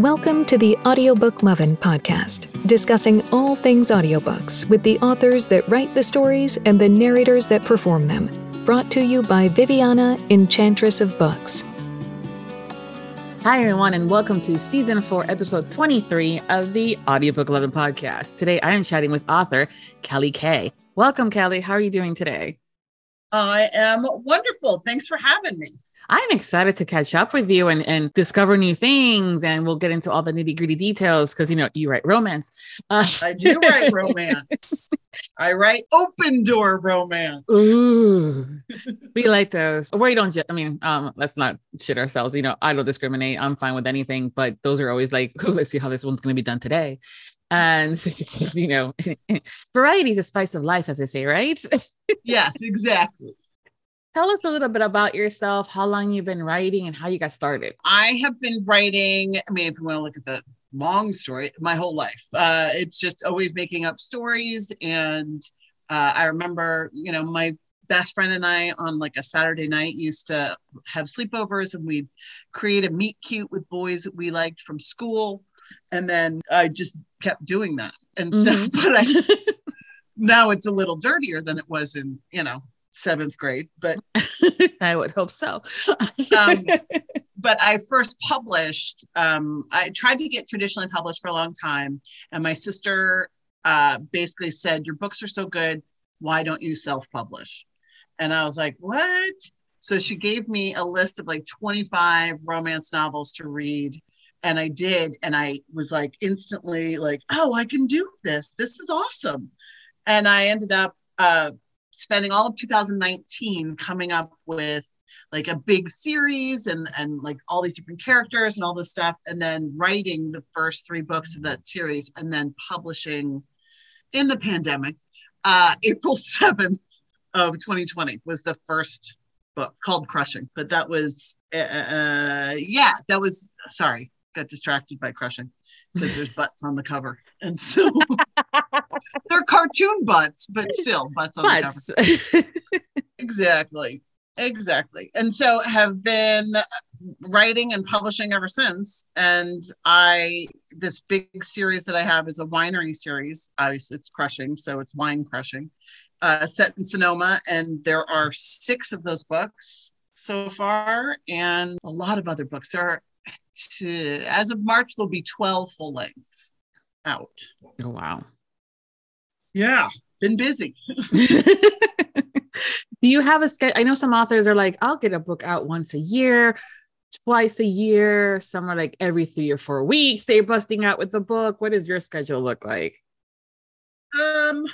Welcome to the Audiobook Lovin' podcast, discussing all things audiobooks with the authors that write the stories and the narrators that perform them. Brought to you by Viviana, Enchantress of Books. Hi, everyone, and welcome to season four, episode 23 of the Audiobook Lovin' podcast. Today, I am chatting with author Kelly Kay. Welcome, Kelly. How are you doing today? I am wonderful. Thanks for having me. I'm excited to catch up with you and, and discover new things. And we'll get into all the nitty gritty details because, you know, you write romance. Uh, I do write romance. I write open door romance. Ooh, we like those. We don't, ju- I mean, um, let's not shit ourselves. You know, I don't discriminate. I'm fine with anything, but those are always like, oh, let's see how this one's going to be done today. And, you know, variety is the spice of life, as they say, right? yes, exactly. Tell us a little bit about yourself, how long you've been writing, and how you got started. I have been writing, I mean, if you want to look at the long story, my whole life. Uh, it's just always making up stories. And uh, I remember, you know, my best friend and I on like a Saturday night used to have sleepovers and we'd create a meet cute with boys that we liked from school. And then I just kept doing that. And so, mm-hmm. but I, now it's a little dirtier than it was in, you know, seventh grade, but I would hope so. um, but I first published, um, I tried to get traditionally published for a long time. And my sister uh, basically said, Your books are so good. Why don't you self publish? And I was like, What? So she gave me a list of like 25 romance novels to read. And I did. And I was like instantly like, Oh, I can do this. This is awesome. And I ended up uh, spending all of 2019 coming up with like a big series and and like all these different characters and all this stuff and then writing the first three books of that series and then publishing in the pandemic uh april 7th of 2020 was the first book called crushing but that was uh, uh yeah that was sorry got distracted by crushing because there's butts on the cover. And so they're cartoon butts, but still butts on butts. the cover. exactly. Exactly. And so have been writing and publishing ever since. And I, this big series that I have is a winery series. Obviously, it's crushing. So it's wine crushing, uh, set in Sonoma. And there are six of those books so far and a lot of other books. There are, as of March, there'll be 12 full lengths out. Oh, wow. Yeah, been busy. Do you have a schedule? I know some authors are like, I'll get a book out once a year, twice a year. Some are like every three or four weeks. They're busting out with the book. What does your schedule look like? Um,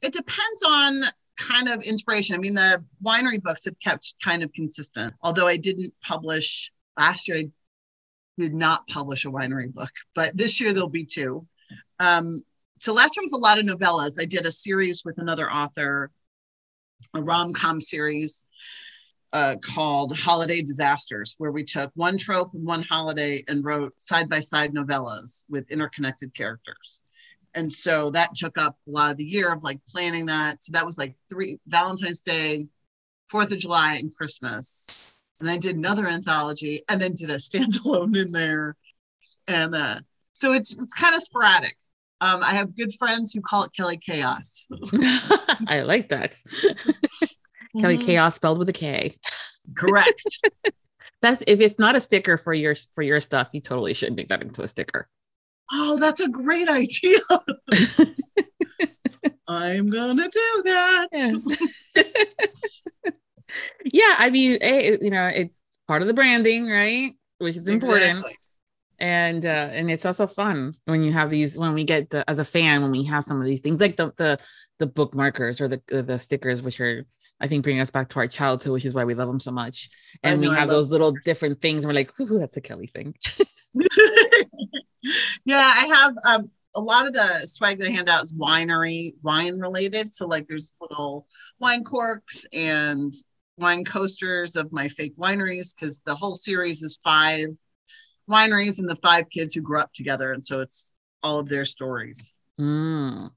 it depends on kind of inspiration. I mean, the winery books have kept kind of consistent. Although I didn't publish last year, I did not publish a winery book, but this year there'll be two. Um, so last year was a lot of novellas. I did a series with another author, a rom com series uh, called Holiday Disasters, where we took one trope and one holiday and wrote side by side novellas with interconnected characters. And so that took up a lot of the year of like planning that. So that was like three Valentine's Day, Fourth of July, and Christmas. And I did another anthology and then did a standalone in there. And uh, so it's it's kind of sporadic. Um, I have good friends who call it Kelly Chaos. I like that. Kelly mm-hmm. Chaos spelled with a K. Correct. that's if it's not a sticker for your for your stuff, you totally should make that into a sticker. Oh, that's a great idea. I'm gonna do that. Yeah. yeah, I mean, it, you know, it's part of the branding, right? Which is important. Exactly and uh and it's also fun when you have these when we get the as a fan when we have some of these things like the the the book markers or the the stickers which are I think bringing us back to our childhood, which is why we love them so much. And we have those little stickers. different things. And we're like, ooh, that's a Kelly thing. yeah, I have um, a lot of the swag that I hand out is winery, wine related. So like there's little wine corks and wine coasters of my fake wineries because the whole series is five wineries and the five kids who grew up together. And so it's all of their stories. Mm.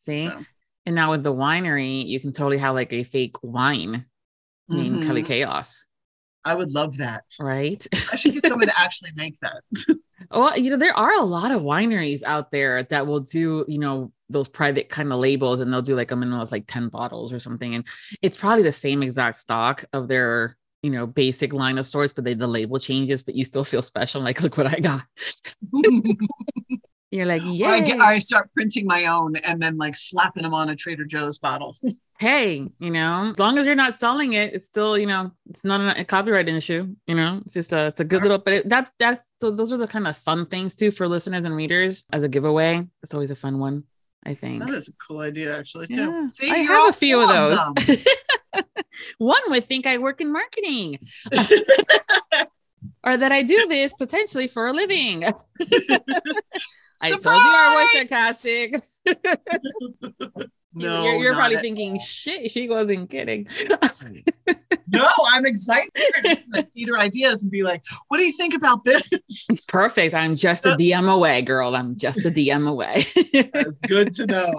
See? So. And now with the winery, you can totally have like a fake wine named mm-hmm. Kelly Chaos. I would love that. Right. I should get someone to actually make that. well, you know, there are a lot of wineries out there that will do, you know, those private kind of labels and they'll do like a minimum of like 10 bottles or something. And it's probably the same exact stock of their, you know, basic line of stores, but they, the label changes, but you still feel special. Like, look what I got. You're like, yeah. I, get, I start printing my own and then like slapping them on a Trader Joe's bottle. hey, you know, as long as you're not selling it, it's still, you know, it's not a, copyright issue. You know, it's just a, it's a good little, but it, that, that's, so those are the kind of fun things too for listeners and readers as a giveaway. It's always a fun one. I think that is a cool idea, actually. Too. Yeah. See, I have a few of those. one would think I work in marketing. or that I do this potentially for a living. I told you I was sarcastic. No, you're, you're probably thinking, shit, she wasn't kidding. no, I'm excited to feed her ideas and be like, what do you think about this? It's perfect. I'm just a DM away, girl. I'm just a DM away. That's good to know.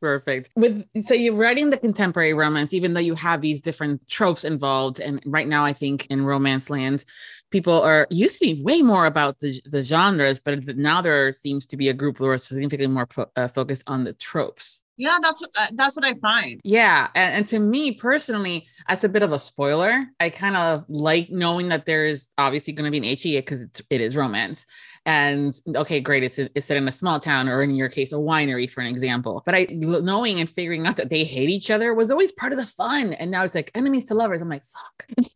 Perfect. With so you're writing the contemporary romance, even though you have these different tropes involved. And right now, I think in romance lands, people are used to be way more about the, the genres, but now there seems to be a group who are significantly more fo- uh, focused on the tropes. Yeah, that's what uh, that's what I find. Yeah, and, and to me personally, that's a bit of a spoiler. I kind of like knowing that there is obviously going to be an HEA because it is romance, and okay, great, it's it's set in a small town or in your case a winery for an example. But I knowing and figuring out that they hate each other was always part of the fun, and now it's like enemies to lovers. I'm like, fuck.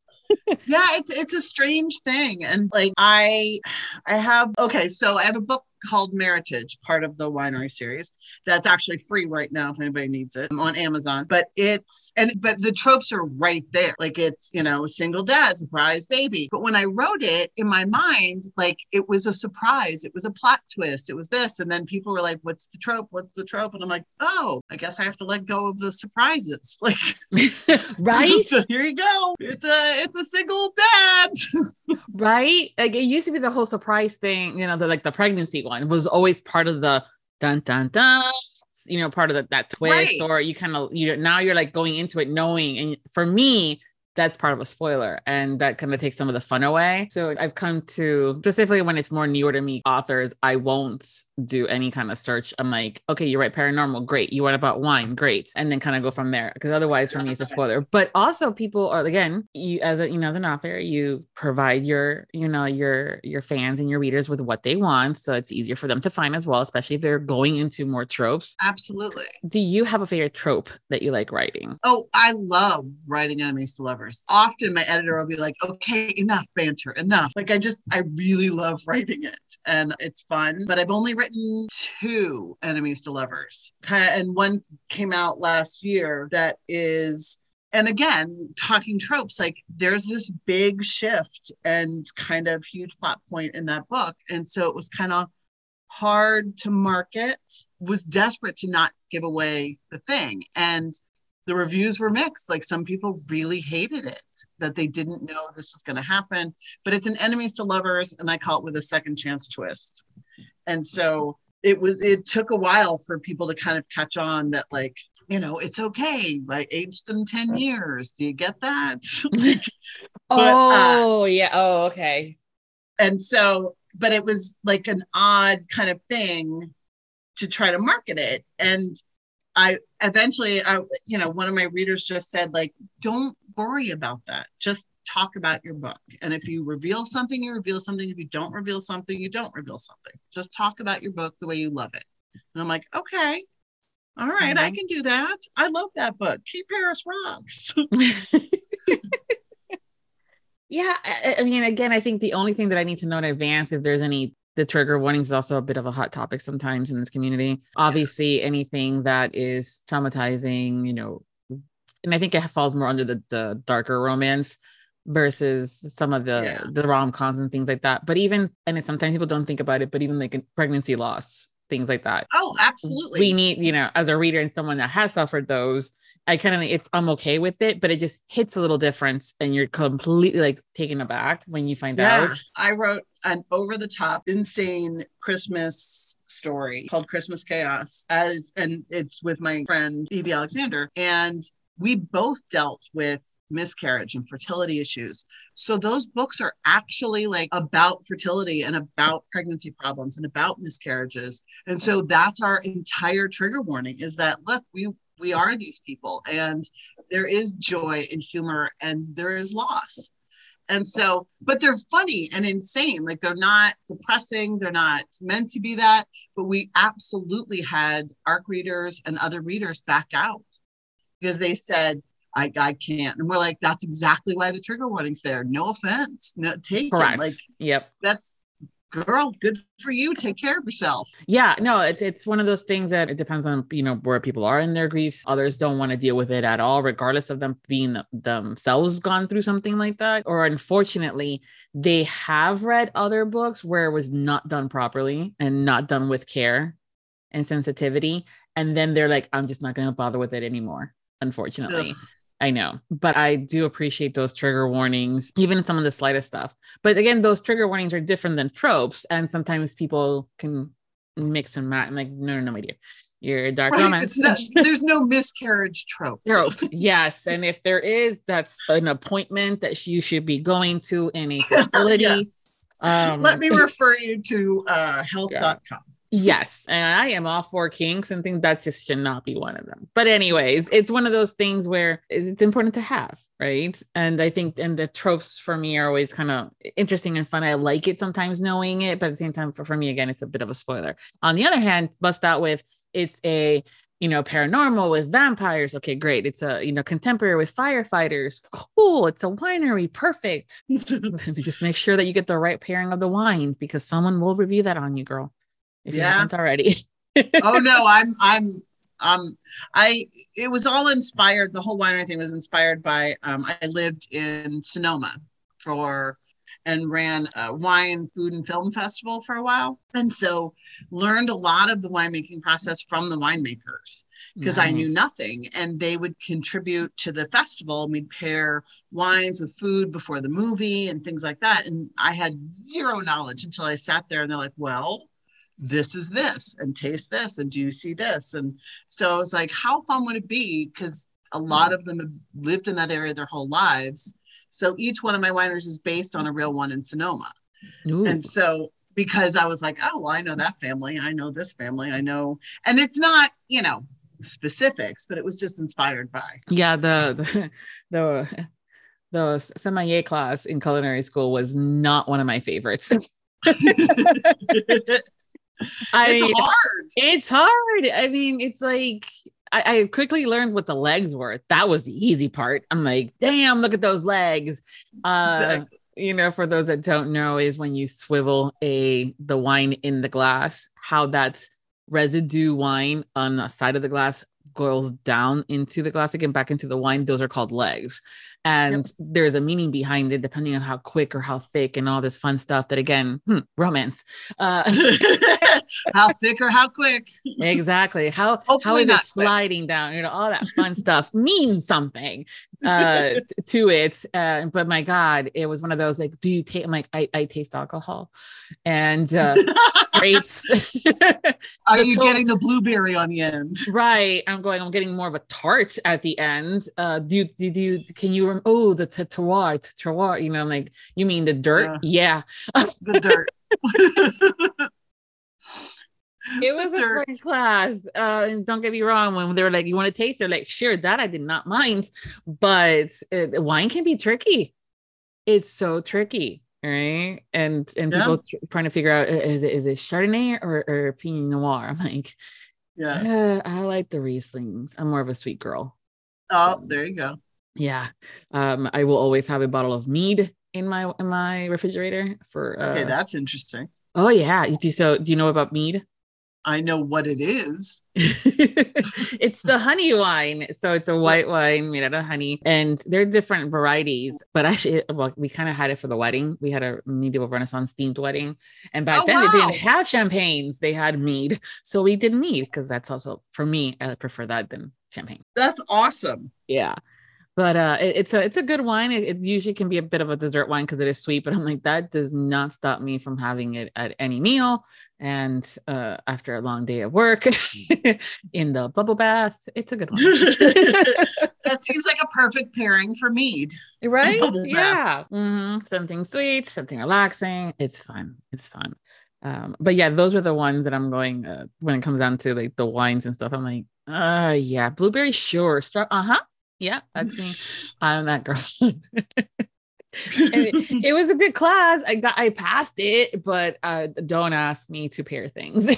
yeah, it's it's a strange thing. And like I I have okay, so I have a book called Meritage, part of the winery series. That's actually free right now if anybody needs it on Amazon. But it's and but the tropes are right there. Like it's, you know, single dad, surprise baby. But when I wrote it in my mind, like it was a surprise. It was a plot twist. It was this. And then people were like, What's the trope? What's the trope? And I'm like, Oh, I guess I have to let go of the surprises. Like right. so here you go. It's a it's a single dad. right. Like it used to be the whole surprise thing, you know, the like the pregnancy one one was always part of the dun dun dun you know part of the, that twist right. or you kind of you know now you're like going into it knowing and for me that's part of a spoiler and that kind of takes some of the fun away so i've come to specifically when it's more newer to me authors i won't do any kind of search. I'm like, okay, you write paranormal, great. You write about wine, great, and then kind of go from there. Because otherwise, for me, it's a spoiler. But also, people are again, you as a you know as an author, you provide your you know your your fans and your readers with what they want, so it's easier for them to find as well, especially if they're going into more tropes. Absolutely. Do you have a favorite trope that you like writing? Oh, I love writing enemies to lovers. Often, my editor will be like, okay, enough banter, enough. Like I just, I really love writing it, and it's fun. But I've only written two enemies to lovers, and one came out last year that is and again talking tropes like there's this big shift and kind of huge plot point in that book. And so it was kind of hard to market was desperate to not give away the thing. And the reviews were mixed. Like some people really hated it that they didn't know this was going to happen. But it's an enemies to lovers and i call it with a second chance twist and so it was it took a while for people to kind of catch on that like you know it's okay i aged them 10 years do you get that? But, oh uh, yeah oh okay. and so but it was like an odd kind of thing to try to market it. And i eventually i you know one of my readers just said like don't worry about that just talk about your book. And if you reveal something, you reveal something. If you don't reveal something, you don't reveal something. Just talk about your book the way you love it. And I'm like, okay, all right, mm-hmm. I can do that. I love that book. Keep Paris rocks. yeah. I, I, mean, again, I think the only thing that I need to know in advance, if there's any, the trigger warning is also a bit of a hot topic sometimes in this community. Obviously, anything that is traumatizing, you know, and I think it falls more under the the darker romance versus some of the yeah. the rom-coms and things like that but even and sometimes people don't think about it but even like pregnancy loss things like that oh absolutely we need you know as a reader and someone that has suffered those i kind of it's i'm okay with it but it just hits a little difference and you're completely like taken aback when you find yeah. out i wrote an over the top insane christmas story called christmas chaos as and it's with my friend evie alexander and we both dealt with miscarriage and fertility issues. So those books are actually like about fertility and about pregnancy problems and about miscarriages. And so that's our entire trigger warning is that look, we we are these people and there is joy and humor and there is loss. And so, but they're funny and insane. Like they're not depressing, they're not meant to be that. But we absolutely had ARC readers and other readers back out because they said, I, I can't. And we're like, that's exactly why the trigger warning's there. No offense. No take Correct. Like, yep. That's girl, good for you. Take care of yourself. Yeah, no, it's it's one of those things that it depends on you know where people are in their grief. Others don't want to deal with it at all, regardless of them being themselves gone through something like that. Or unfortunately, they have read other books where it was not done properly and not done with care and sensitivity. And then they're like, I'm just not going to bother with it anymore, unfortunately. Ugh. I know, but I do appreciate those trigger warnings, even some of the slightest stuff. But again, those trigger warnings are different than tropes, and sometimes people can mix and match. I'm like, no, no, no, my dear, you're a dark right, romance. Not, there's no miscarriage trope. Trope, yes, and if there is, that's an appointment that you should be going to in a facility. yes. um, Let me refer you to uh, health.com. Yeah. Yes, and I am all for kinks and think that just should not be one of them. But anyways, it's one of those things where it's important to have, right? And I think and the tropes for me are always kind of interesting and fun. I like it sometimes knowing it, but at the same time, for, for me again, it's a bit of a spoiler. On the other hand, bust out with it's a you know paranormal with vampires. Okay, great. It's a you know contemporary with firefighters. Cool. It's a winery. Perfect. just make sure that you get the right pairing of the wines because someone will review that on you, girl if yeah. you haven't already. oh no, I'm I'm um I it was all inspired. The whole winery thing was inspired by um I lived in Sonoma for and ran a wine, food, and film festival for a while. And so learned a lot of the winemaking process from the winemakers because nice. I knew nothing. And they would contribute to the festival. And we'd pair wines with food before the movie and things like that. And I had zero knowledge until I sat there and they're like, well, this is this and taste this and do you see this? And so it's like how fun would it be? Because a lot of them have lived in that area their whole lives. So each one of my wineries is based on a real one in sonoma. Ooh. and so because i was like oh well i know that family i know this family i know and it's not you know specifics but it was just inspired by. Yeah the the the, the sommelier class in culinary school was not one of my favorites I it's mean, hard. It's hard. I mean, it's like I, I, quickly learned what the legs were. That was the easy part. I'm like, damn, look at those legs. Uh, exactly. You know, for those that don't know, is when you swivel a the wine in the glass, how that's residue wine on the side of the glass goes down into the glass again back into the wine. Those are called legs and yep. there's a meaning behind it depending on how quick or how thick and all this fun stuff that again hmm, romance. Uh how thick or how quick. Exactly. How Hopefully how is it sliding quick. down? You know all that fun stuff means something uh to it. Uh, but my god it was one of those like do you take i'm like i, I taste alcohol and uh grapes. Are you getting the blueberry on the end? Right. I'm going i'm getting more of a tart at the end. Uh do you do you can you oh the terroir terroir you know I'm like you mean the dirt? Yeah, yeah. the dirt. It was a great class uh and don't get me wrong when they were like you want to taste? They're like sure that i did not mind but it, wine can be tricky. It's so tricky right? And and yeah. people tr- trying to figure out is it, is it chardonnay or, or pinot noir? I'm like yeah. Uh, i like the rieslings. I'm more of a sweet girl. Oh there you go yeah um i will always have a bottle of mead in my in my refrigerator for uh, okay that's interesting oh yeah do so do you know about mead I know what it is. it's the honey wine. So it's a white wine made out of honey. And there are different varieties. But actually, well, we kind of had it for the wedding. We had a medieval Renaissance themed wedding. And back oh, then, wow. they didn't have champagnes, they had mead. So we did mead because that's also, for me, I prefer that than champagne. That's awesome. Yeah. But uh it, it's a it's a good wine. It, it, usually can be a bit of a dessert wine because it is sweet but i'm like that does not stop me from having it at any meal and uh after a long day of work in the bubble bath it's a good one. That seems like a perfect pairing for mead right? yeah. Mm-hmm. something sweet something relaxing. It's fun. It's fun. Um but yeah those are the ones that i'm going uh, when it comes down to like the wines and stuff i'm like uh yeah blueberry sure. Stra- uh-huh yeah, that's me. I'm that girl. it, it, was a good class. I got I passed it, but uh, don't ask me to pair things.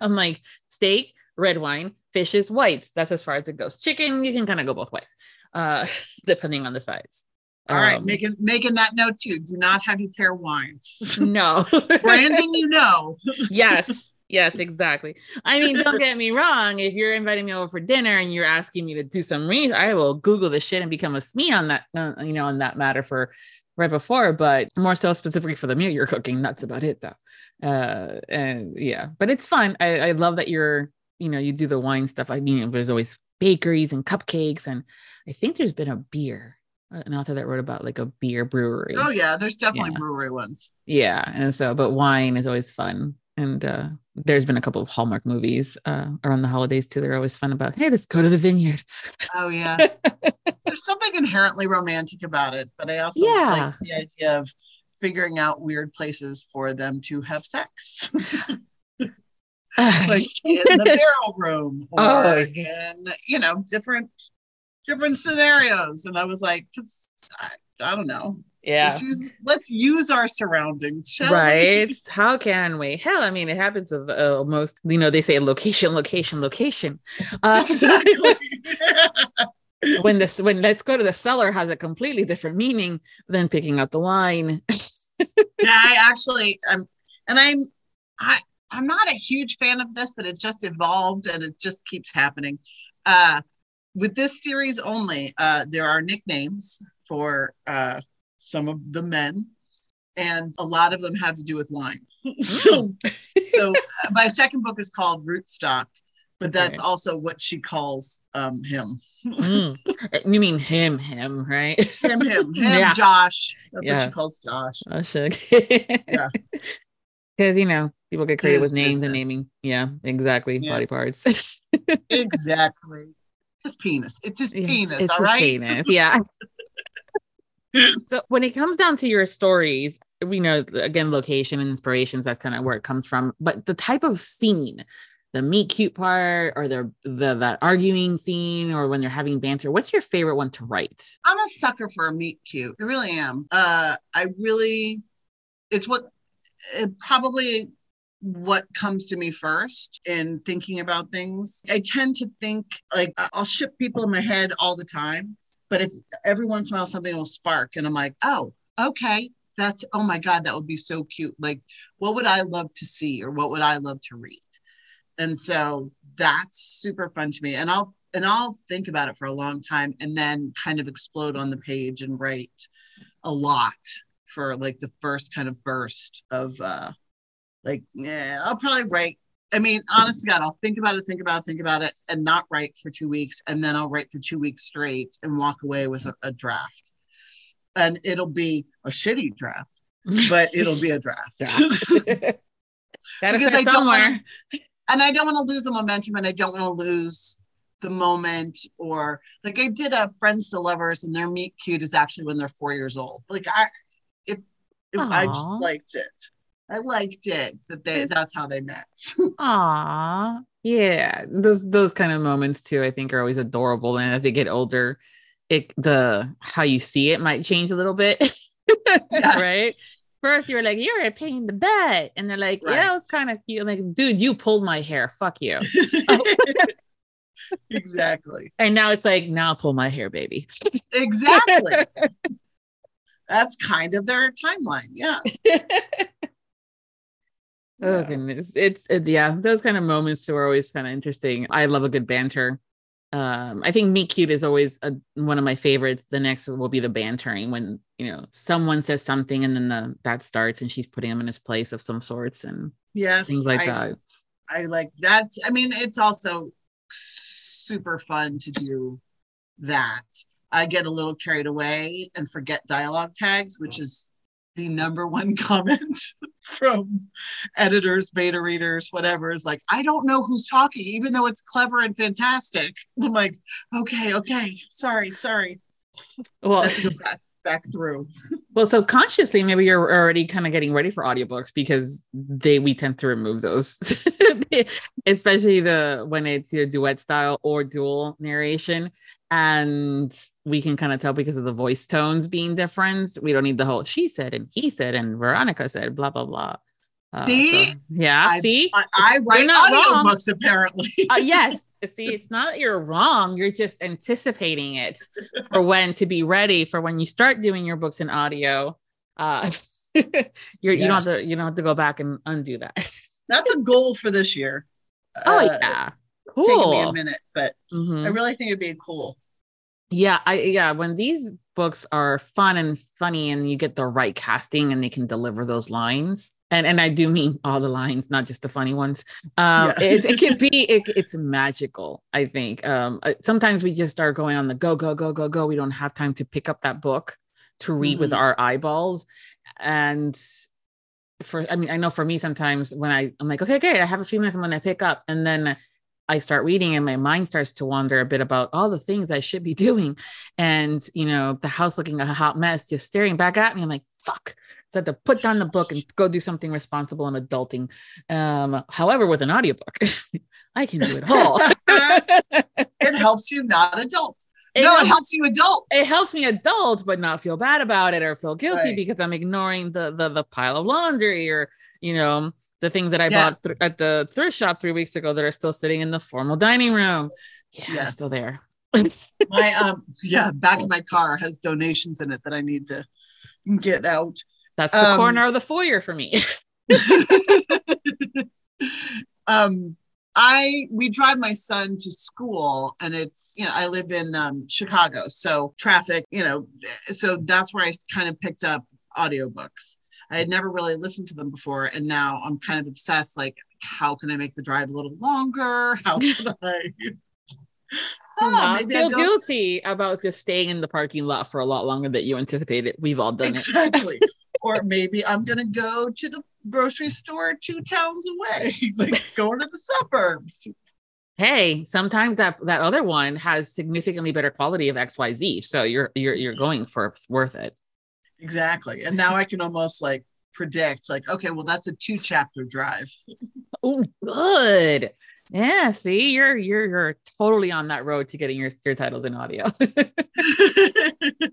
I'm like steak, red wine, fishes, whites. That's as far as it goes. Chicken, you can kind of go both ways, uh, depending on the size. All um, right, making making that note too. Do not have you pair wines. No branding, you know. yes, yes, exactly. I mean, don't get me wrong. If you're inviting me over for dinner and you're asking me to do some research, I will Google the shit and become a SME on that, uh, you know, on that matter for right before, but more so specifically for the meal you're cooking. That's about it though. Uh, and yeah, but it's fun. I, I love that you're, you know, you do the wine stuff. I mean, there's always bakeries and cupcakes, and I think there's been a beer an author that wrote about like a beer brewery. Oh yeah, there's definitely yeah. brewery ones. Yeah, and so but wine is always fun and uh, there's been a couple of Hallmark movies uh, around the holidays too. They're always fun about, hey, let's go to the vineyard. Oh yeah, there's something inherently romantic about it, but I also yeah. like the idea of figuring out weird places for them to have sex. like in the barrel room or oh. in you know different different scenarios and i was like I, I don't know yeah. Let's use, let's use our surroundings right we? how can we? Hell i mean it happens with uh, most you know they say location location location. Uh, exactly. when this when let's go to the cellar has a completely different meaning than picking up the wine. Yeah i actually um and i'm i i'm not a huge fan of this but it just evolved and it just keeps happening. Uh with this series only uh there are nicknames for uh some of the men, and a lot of them have to do with wine. so, so uh, my second book is called Rootstock, but that's okay. also what she calls um, him. mm. You mean him, him, right? Him, him, him, yeah. Josh. That's yeah. what she calls Josh. Josh. Okay. yeah. Because you know people get creative with names business. and naming. Yeah, exactly. Yeah. Body parts. exactly. His penis. It's his penis. It's all his right. Penis. Yeah so when it comes down to your stories, we know again location and inspirations. That's kind of where it comes from. But the type of scene, the meet cute part, or the the that arguing scene, or when they're having banter. What's your favorite one to write? I'm a sucker for a meet cute. I really am. Uh, I really, it's what it probably what comes to me first in thinking about things. I tend to think like I'll ship people in my head all the time. But if every once in a while something will spark and I'm like, oh, okay, that's, oh my God, that would be so cute. Like, what would I love to see or what would I love to read? And so that's super fun to me. And I'll, and I'll think about it for a long time and then kind of explode on the page and write a lot for like the first kind of burst of uh like yeah i'll probably write I mean, honest to God, I'll think about it, think about it, think about it, and not write for two weeks. And then I'll write for two weeks straight and walk away with a, a draft. And it'll be a shitty draft, but it'll be a draft. because I don't want and I don't want to lose the momentum and I don't want to lose the moment or like I did a friends to lovers and their meet cute is actually when they're four years old. Like I it, it I just liked it. I liked it that they that's how they met. Aw. Yeah. Those those kind of moments too, I think are always adorable. And as they get older, it the how you see it might change a little bit. yes. right? First you were like, you're a pain in the butt. And they're like, right. yeah, it's kind of cute. I'm like, dude, you pulled my hair. Fuck you. Oh. exactly. And now it's like, now pull my hair, baby. exactly. That's kind of their timeline. Yeah. Oh goodness, it's it, yeah. Those kind of moments too are always kind of interesting. I love a good banter. Um, I think meet cute is always a, one of my favorites. The next will be the bantering when you know someone says something and then the that starts and she's putting him in his place of some sorts and yes, things like I, that. I like that. I mean, it's also super fun to do that. I get a little carried away and forget dialogue tags, which is the number one comment from editors, beta readers, whatever is like, I don't know who's talking, even though it's clever and fantastic. I'm like, okay, okay, sorry, sorry. Well, back, through. well, so consciously, maybe you're already kind of getting ready for audiobooks because they we tend to remove those, especially the when it's your duet style or dual narration and we can kind of tell because of the voice tones being different. We don't need the whole she said and he said and Veronica said blah blah blah. Uh, see, so, yeah, I, see, I, I write audiobooks apparently. uh, yes, see, it's not that you're wrong. You're just anticipating it for when to be ready for when you start doing your books in audio. Uh, you're yes. you don't have to you don't have to go back and undo that. That's a goal for this year. Oh uh, yeah, cool. Taking me a minute, but mm-hmm. I really think it'd be cool yeah i yeah when these books are fun and funny and you get the right casting and they can deliver those lines and and i do mean all the lines not just the funny ones um yeah. it, it can be it, it's magical i think um uh, sometimes we just start going on the go go go go go we don't have time to pick up that book to read mm-hmm. with our eyeballs and for i mean i know for me sometimes when i i'm like okay great i have a few minutes when i pick up and then I start reading and my mind starts to wander a bit about all the things I should be doing. And, you know, the house looking a hot mess, just staring back at me. I'm like, fuck. Had to put down the book and go do something responsible and adulting. Um, however, with an audiobook, I can do it all. it helps you not adult. It no, helps, it helps you adult. It helps me adult, but not feel bad about it or feel guilty right. because I'm ignoring the, the the pile of laundry or you know the things that I yeah. bought th- at the thrift shop three weeks ago that are still sitting in the formal dining room. Yeah, yes. still there. my um yeah, back of my car has donations in it that I need to get out. That's the um, corner of the foyer for me. um I we drive my son to school and it's you know I live in um, Chicago so traffic you know so that's where I kind of picked up audiobooks I had never really listened to them before, and now I'm kind of obsessed. Like, how can I make the drive a little longer? How can I? oh, feel guilty about just staying in the parking lot for a lot longer than you anticipated. We've all done exactly. it. Or maybe I'm gonna go to the grocery store two towns away, like going to the suburbs. Hey, sometimes that that other one has significantly better quality of XYZ. So you're you're you're going for it's worth it. Exactly. And now I can almost like predict, like, okay, well, that's a two chapter drive. oh, good. Yeah, see, you're you're you're totally on that road to getting your your titles in audio.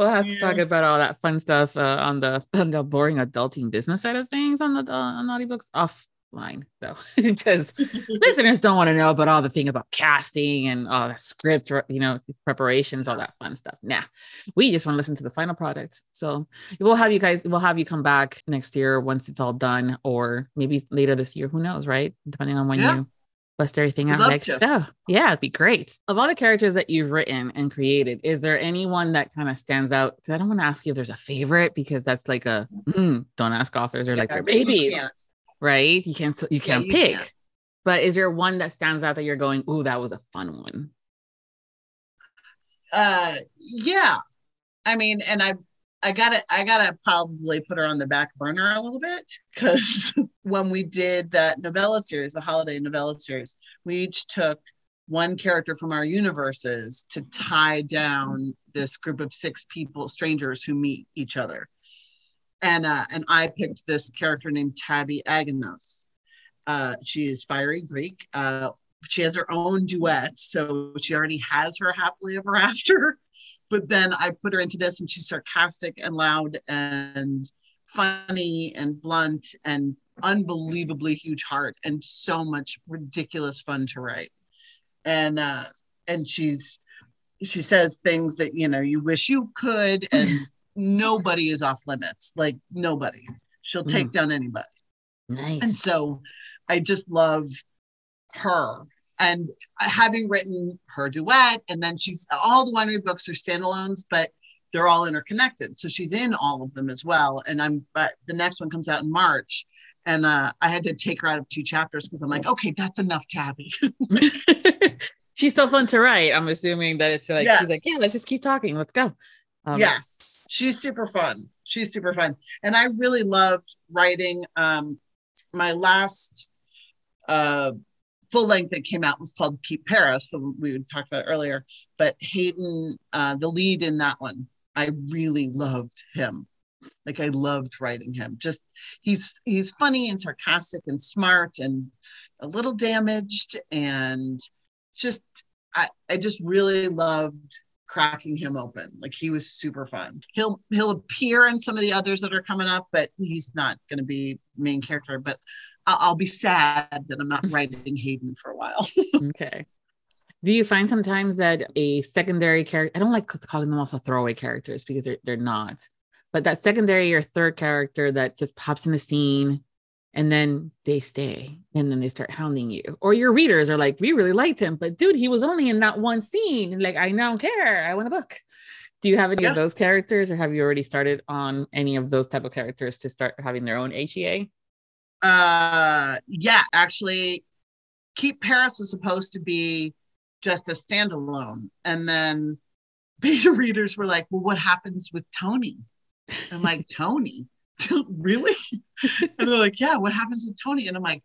we'll have yeah. to talk about all that fun stuff uh, on the on the boring adulting business side of things on the uh, on audiobooks off line though because listeners don't want to know about all the thing about casting and all the script you know preparations all that fun stuff nah we just want to listen to the final product so we'll have you guys we'll have you come back next year once it's all done or maybe later this year who knows right depending on when yeah. you bust everything out next so yeah it'd be great of all the characters that you've written and created is there anyone that kind of stands out i don't want to ask you if there's a favorite because that's like a mm, don't ask authors or yeah, like their babies right? You can't you can't yeah, you pick. Can't. But is there one that stands out that you're going, "Ooh, that was a fun one"? Uh, yeah. I mean, and I I gotta I gotta probably put her on the back burner a little bit because when we did that novella series, the holiday novella series, we each took one character from our universes to tie down this group of six people, strangers who meet each other and uh, and I picked this character named Tabby Aganos. Uh, she is fiery Greek. Uh, she has her own duet, so she already has her happily ever after. But then I put her into this, and she's sarcastic and loud and funny and blunt and unbelievably huge heart and so much ridiculous fun to write. And uh, and she's she says things that you know you wish you could and nobody is off limits. Like nobody. She'll take mm. down anybody. Nice. And so I just love her. And having written her duet, and then she's all the winery books are standalones, but they're all interconnected. So she's in all of them as well. And I'm, but the next one comes out in March. And uh, I had to take her out of two chapters because I'm like, okay, that's enough, Tabby. she's so fun to write. I'm assuming that it's like yes. she's like, yeah, let's just keep talking. Let's go. Um, yes, she's super fun. She's super fun, and I really loved writing. Um, my last uh, full length that came out was called Keep Paris, the we talked about earlier. But Hayden, uh, the lead in that one, I really loved him. Like I loved writing him. Just he's he's funny and sarcastic and smart and a little damaged and just I, I just really loved cracking him open. Like he was super fun. He'll he'll appear in some of the others that are coming up, but he's not going to be main character. But I'll, I'll, be sad that I'm not writing Hayden for a while. okay. Do you find sometimes that a secondary character? I don't like calling them also throwaway characters because they're they're not. But that secondary or third character that just pops in the scene and then they stay and then they start hounding you. Or your readers are like we really liked him but dude he was only in that one scene. Like i don't care. I want a book. Do you have any yeah. of those characters or have you already started on any of those type of characters to start having their own hea uh yeah actually keep paris was supposed to be just a standalone and then beta readers were like well what happens with tony? I'm like tony really? and they're like, yeah, what happens with Tony? And I'm like,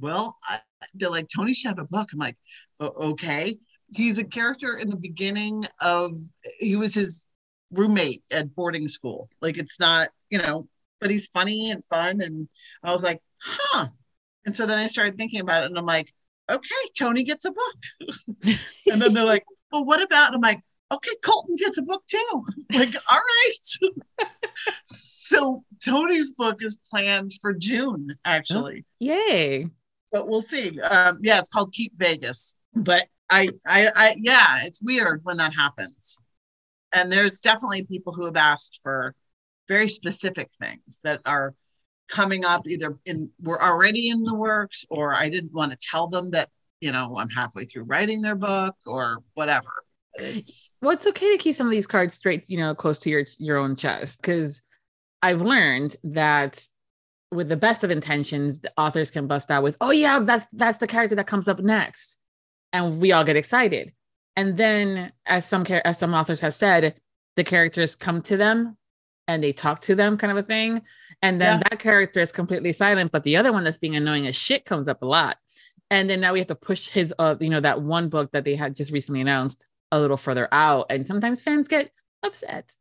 well, I, they're like, Tony should have a book. I'm like, okay. He's a character in the beginning of, he was his roommate at boarding school. Like, it's not, you know, but he's funny and fun. And I was like, huh. And so then I started thinking about it and I'm like, okay, Tony gets a book. and then they're like, well, what about? And I'm like, okay, Colton gets a book too. like, all right. so Tony's book is planned for June, actually. Oh, yay. But we'll see. Um, yeah, it's called Keep Vegas. But I, I, I, yeah, it's weird when that happens. And there's definitely people who have asked for very specific things that are coming up either in we're already in the works or I didn't want to tell them that, you know, I'm halfway through writing their book or whatever. It's well, it's okay to keep some of these cards straight, you know, close to your your own chest because I've learned that with the best of intentions, the authors can bust out with, "Oh yeah, that's that's the character that comes up next," and we all get excited. And then, as some as some authors have said, the characters come to them and they talk to them, kind of a thing. And then yeah. that character is completely silent, but the other one that's being annoying as shit comes up a lot. And then now we have to push his, uh, you know, that one book that they had just recently announced a little further out. And sometimes fans get upset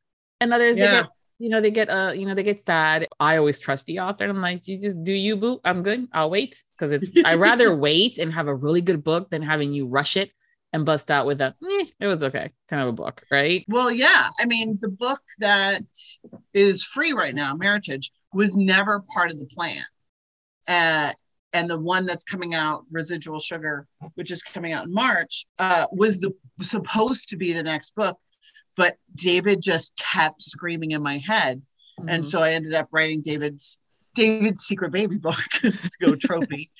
and others yeah. they get you know they get uh you know they get sad. I always trust the author and i'm like you just do you boo. I'm good. I'll wait. Because it's i rather wait and have a really good book than having you rush it and bust out with a eh, it was okay kind of a book right? Well yeah. I mean the book that is free right now meritage was never part of the plan. Uh, and the one that's coming out, Residual Sugar, which is coming out in March, uh, was the supposed to be the next book, but David just kept screaming in my head, mm-hmm. and so I ended up writing David's David's secret baby book to go trophy,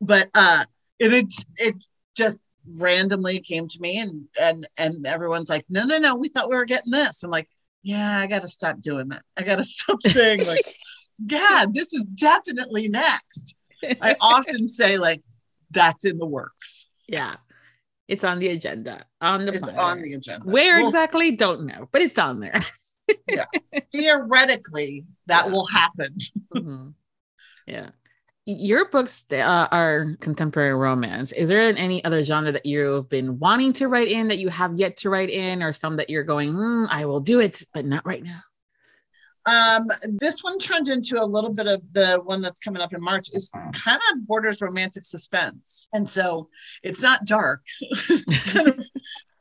but uh, it it it just randomly came to me and and and everyone's like no no no we thought we were getting this i'm like yeah i gotta stop doing that i gotta stop saying like yeah this is definitely next I often say like that's in the works. Yeah. It's on the agenda. On the it's on the agenda. Where we'll exactly? See. Don't know, but it's on there. yeah. Theoretically, that yeah. will happen. Mm-hmm. Yeah. Your books uh, are contemporary romance. Is there any other genre that you've been wanting to write in that you have yet to write in, or some that you're going, mm, I will do it, but not right now? Um, this one turned into a little bit of the one that's coming up in March is kind of borders romantic suspense. And so it's not dark. it's kind of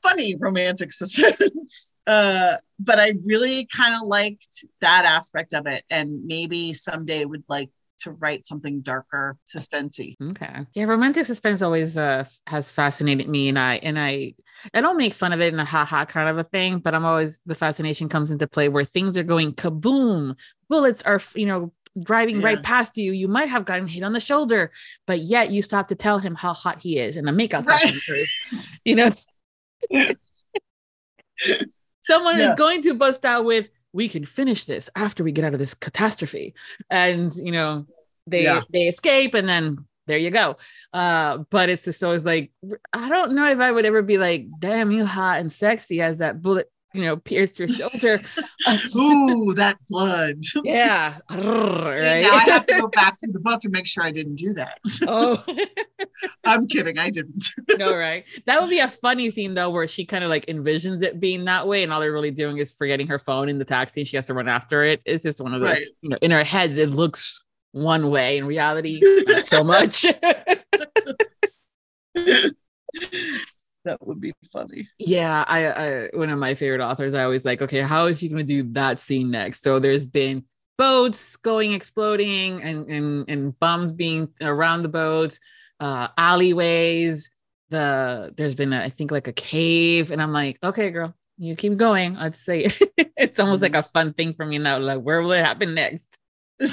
funny romantic suspense. Uh, but I really kind of liked that aspect of it. And maybe someday would like to write something darker, suspensey. Okay. Yeah, romantic suspense always uh, has fascinated me, and I and I I don't make fun of it in a ha ha kind of a thing, but I'm always the fascination comes into play where things are going kaboom, bullets are you know driving yeah. right past you. You might have gotten hit on the shoulder, but yet you stop to tell him how hot he is, and the makeup right. you know. Someone yeah. is going to bust out with we can finish this after we get out of this catastrophe and you know they yeah. they escape and then there you go. Uh, but it's just always like, I don't know if I would ever be like, damn, you hot and sexy as that bullet, you know, pierced your shoulder. Ooh, that blood. yeah. right. Now I have to go back through the book and make sure I didn't do that. oh, I'm kidding. I didn't. no, right. That would be a funny scene though, where she kind of like envisions it being that way, and all they're really doing is forgetting her phone in the taxi and she has to run after it. It's just one of those, Right. you know, in her heads, it looks one way. In reality, not so much. That would be funny. yeah, I, I one of my favorite authors. I always like, okay, how is she going to do that scene next? So there's been boats going exploding and and and bombs being around the boats, uh, alleyways. The there's been a, I think like a cave, and I'm like, okay, girl, you keep going. I'd say it's almost like a fun thing for me now. Like, where will it happen next?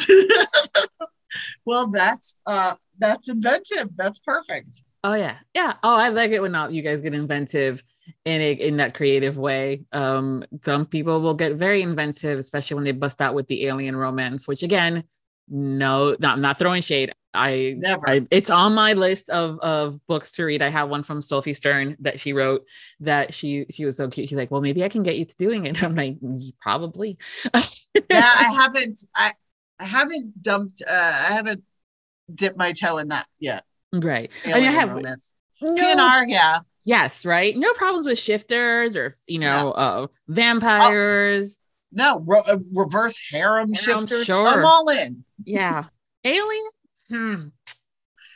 well, that's uh that's inventive. That's perfect. Oh yeah, yeah. Oh, I like it when uh, you guys get inventive in a, in that creative way. Um, some people will get very inventive, especially when they bust out with the alien romance. Which again, no, not, I'm not throwing shade. I, Never. I, it's on my list of of books to read. I have one from Sophie Stern that she wrote that she she was so cute. She's like, well, maybe I can get you to doing it. I'm like, probably. yeah, I haven't I I haven't dumped uh I haven't dipped my toe in that yet. Right. I mean, I have no- PNR, yeah. Yes, right. No problems with shifters or you know, uh, vampires. No, ro- uh, reverse harem Harem, shifters. sure. I'm all in. Yeah. Alien? Hmm.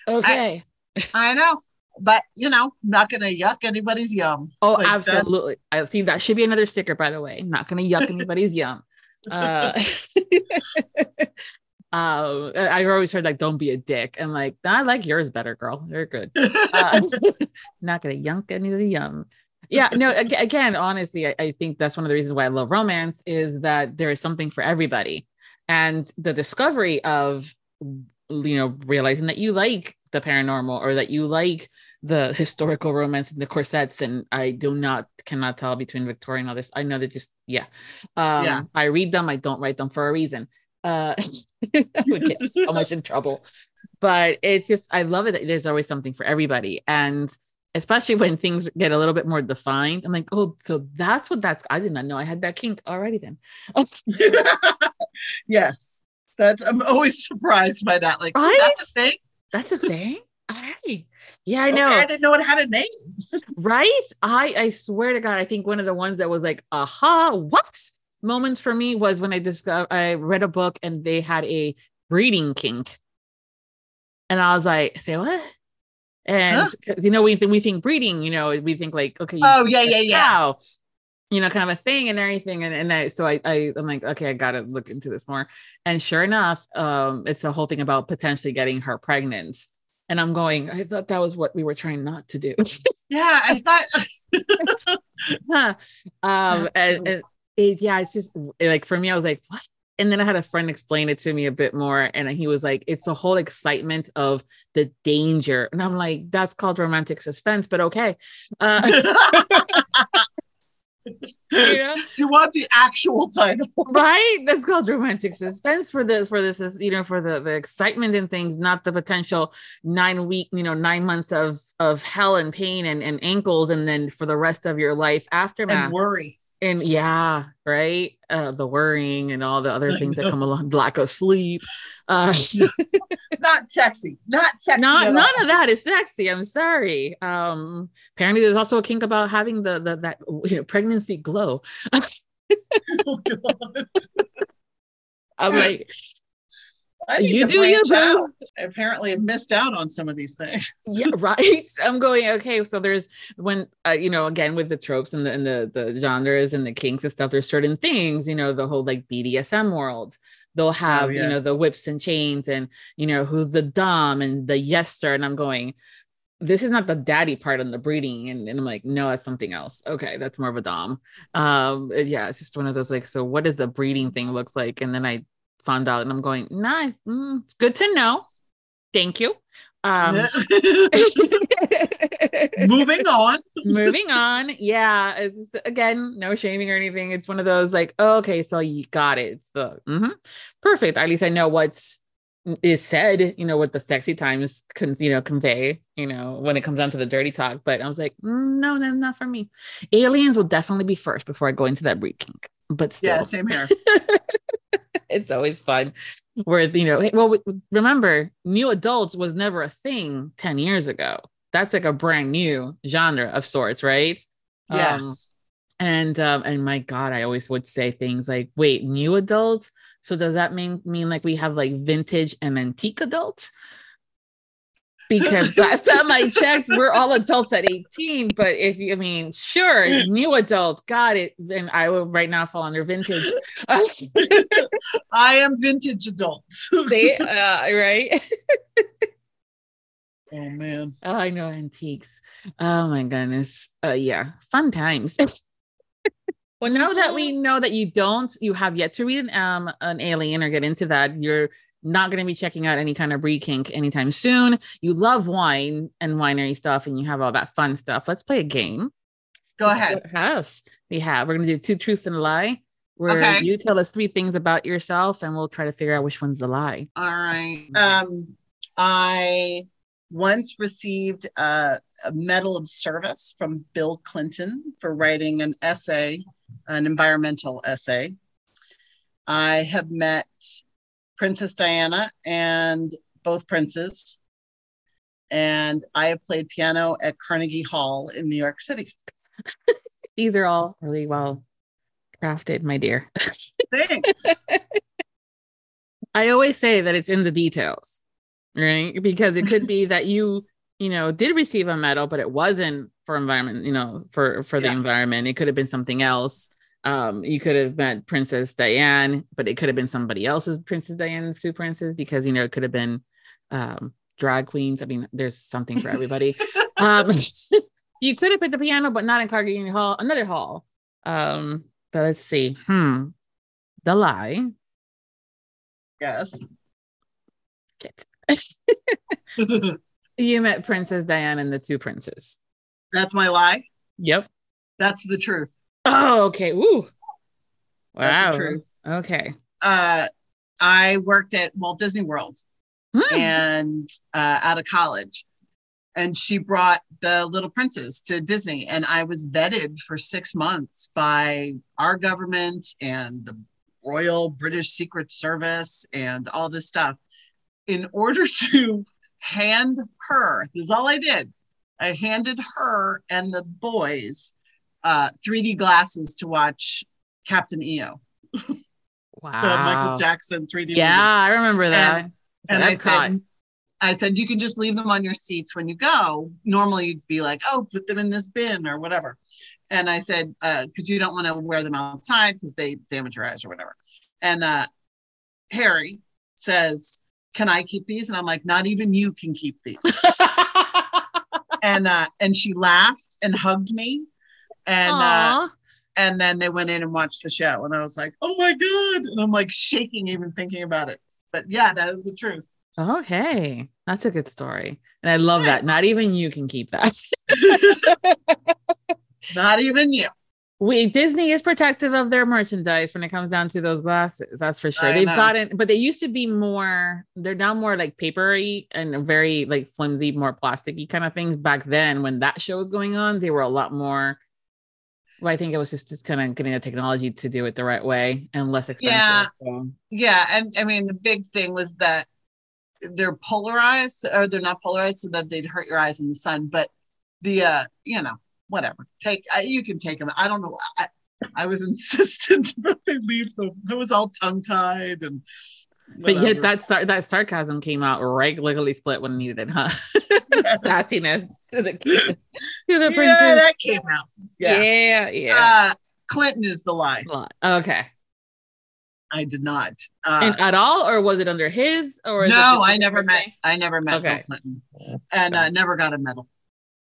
Okay. I know. But you know, not gonna yuck anybody's yum. oh, like, absolutely. I think that should be another sticker, by the way. Not gonna yuck anybody's yum. Uh uh, I always heard like don't be a dick. I'm like, I like yours better, girl. You're good. Uh, not gonna yunk any of the yum. Yeah, no, again, honestly, I, I think that's one of the reasons why I love romance is that there is something for everybody. And the discovery of you know, realizing that you like the paranormal or that you like the historical romance and the corsets. And I do not cannot tell between victorian and others. I know that just yeah. Um Yeah. I read them, I don't write them for a reason. Uh I would get so much in trouble. But it's just I love it that there's always something for everybody. And especially when things get a little bit more defined. I'm like, oh, so that's what that's I did not know I had that kink already then. yes. That's I'm always surprised by that. Like, oh, Right? that's a thing. That's a thing. Alright. Yeah, I know. Okay, I didn't know it had a name. right i i swear to god i think one of the ones that was like aha what moments for me was when i discovered i read a book and they had a breeding kink and i was like say what and Huh? you know we think we think breeding you know we think like okay Oh, yeah, yeah, yeah. cow, you know kind of a thing and everything and, and i so I, I i'm like okay i gotta look into this more and sure enough um it's a whole thing about potentially getting her pregnant and i'm going i thought that was what we were trying not to do Yeah, I thought huh. Um, and, so- and it, yeah, it's just like for me, I was like, what? And then I had a friend explain it to me a bit more, and he was like, it's a whole excitement of the danger. And I'm like, that's called romantic suspense, but okay. Uh, you you want the actual title. right that's called romantic suspense for this for this is you know for the the excitement and things not the potential nine week you know nine months of of hell and pain and, and ankles and then for the rest of your life aftermath and worry. And yeah right uh the worrying and all the other things that come along lack of sleep uh Not sexy. Not sexy. not none all. of that is sexy i'm sorry um apparently there's also a kink about having the the that you know pregnancy glow Oh, God. i'm like You do you, out. I apparently have missed out on some of these things. yeah right i'm going okay so there's when uh, you know again with the tropes and the and the the genres and the kinks and stuff there's certain things you know the whole like bdsm world they'll have yeah. you know the whips and chains and you know who's the dom and the yester and i'm going this is not the daddy part on the breeding and, and i'm like no that's something else okay that's more of a dom um yeah it's just one of those like so what does the breeding thing looks like and then i found out and i'm going nah mm, it's good to know thank you um Moving on. moving on yeah it's again no shaming or anything it's one of those like oh, okay so you got it it's the mhm. perfect at least i know what's is said, you know, what the sexy times can, you know, convey, you know, when it comes down to the dirty talk. But I was like, mm, no, that's not for me. Aliens will definitely be first before I go into that breed kink. But still. yeah, same here. it's always fun. Where you know, well, remember, new adults was never a thing ten years ago. That's like a brand new genre of sorts, right? Yes. Um, and um, and my God, I always would say things like, "Wait, new adults." So does that mean mean like we have like vintage and antique adults? Because last time I checked, we're all adults at 18. But if you, I mean, sure, new adult, got it. Then I will right now fall under vintage. I am vintage adult. they, uh, right? oh man. Oh, I know antiques. Oh my goodness. Uh, yeah, fun times. Well, now that we know that you don't, you have yet to read an um an alien or get into that, you're not going to be checking out any kind of breed kink anytime soon. You love wine and winery stuff, and you have all that fun stuff. Let's play a game. Go ahead. Yes, we have. We're going to do two truths and a lie, where okay. you tell us three things about yourself, and we'll try to figure out which one's the lie. All right. Um, I once received a, a Medal of Service from Bill Clinton for writing an essay an environmental essay. I have met Princess Diana and both princes, and I have played piano at Carnegie Hall in New York City. These are all really well crafted, my dear. Thanks. I always say that it's in the details, right? Because it could be that you, you know, did receive a medal, but it wasn't for environment, you know, for for the yeah. environment. It could have been something else. Um, you could have met Princess Diane, but it could have been somebody else's Princess Diane two princes because you know it could have been um drag queens. I mean, there's something for everybody. um, you could have picked the piano, but not in Carnegie Hall, another hall. Um, but let's see. Hmm. The lie. Yes. you met Princess Diane and the two princes. That's my lie. Yep. That's the truth. Oh, okay. Ooh. Wow. truth. Okay. Uh, I worked at Walt Disney World hmm. and uh, out of college. And she brought the little princes to Disney. And I was vetted for six months by our government and the Royal British Secret Service and all this stuff in order to hand her, this is all I did, I handed her and the boys uh, 3D glasses to watch Captain EO. Wow. the Michael Jackson 3D. Yeah, movie. I remember that. And, and I said, I said, you can just leave them on your seats when you go. Normally you'd be like, oh, put them in this bin or whatever. And I said, because uh, you don't want to wear them outside because they damage your eyes or whatever. And uh, Harry says, can I keep these? And I'm like, not even you can keep these. and uh, and she laughed and hugged me, and uh, and then they went in and watched the show, and I was like, oh my god, and I'm like shaking even thinking about it. But yeah, that is the truth. Okay, that's a good story, and I love Thanks. that. Not even you can keep that. Not even you we Disney is protective of their merchandise when it comes down to those glasses. That's for sure. I They've know. gotten, but they used to be more. They're now more like papery and very like flimsy, more plasticky kind of things. Back then, when that show was going on, they were a lot more. Well, I think it was just kind of getting the technology to do it the right way and less expensive. Yeah, so. yeah, and I mean the big thing was that they're polarized, or they're not polarized, so that they'd hurt your eyes in the sun. But the uh, you know, whatever. Take I, you can take them. I don't know. I, I was insistent that they leave them. I was all tongue tied and. Whatever. But yet that sar- that sarcasm came out regularly split when needed, huh? Yes. Sassiness to the to the yeah, that came out. Yeah, yeah. yeah. Uh, Clinton is the lie. Okay. I did not. Uh, at all, or was it under his? Or no, I never met. I never met okay. Bill Clinton, and uh, never got a medal.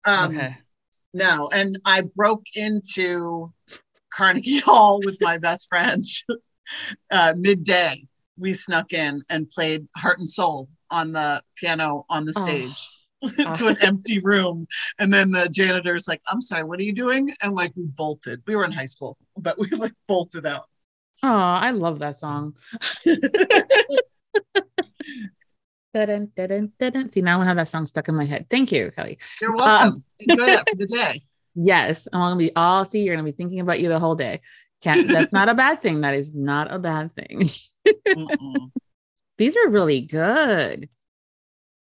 Um, okay. No, and I broke into Carnegie Hall with my best friends uh, midday. We snuck in and played Heart and Soul on the piano on the oh. stage. Oh. to an empty room. And then the janitor's like, I'm sorry, what are you doing? And like we bolted. We were in high school, but we like bolted out. Oh, I love that song. Da-dun, da-dun, da-dun. See, now I have that song stuck in my head. Thank you, Kelly. You're welcome. Um, Enjoy that for the day. Yes, I'm gonna be all see. You're gonna be thinking about you the whole day. Can't. That's not a bad thing. That is not a bad thing. These are really good.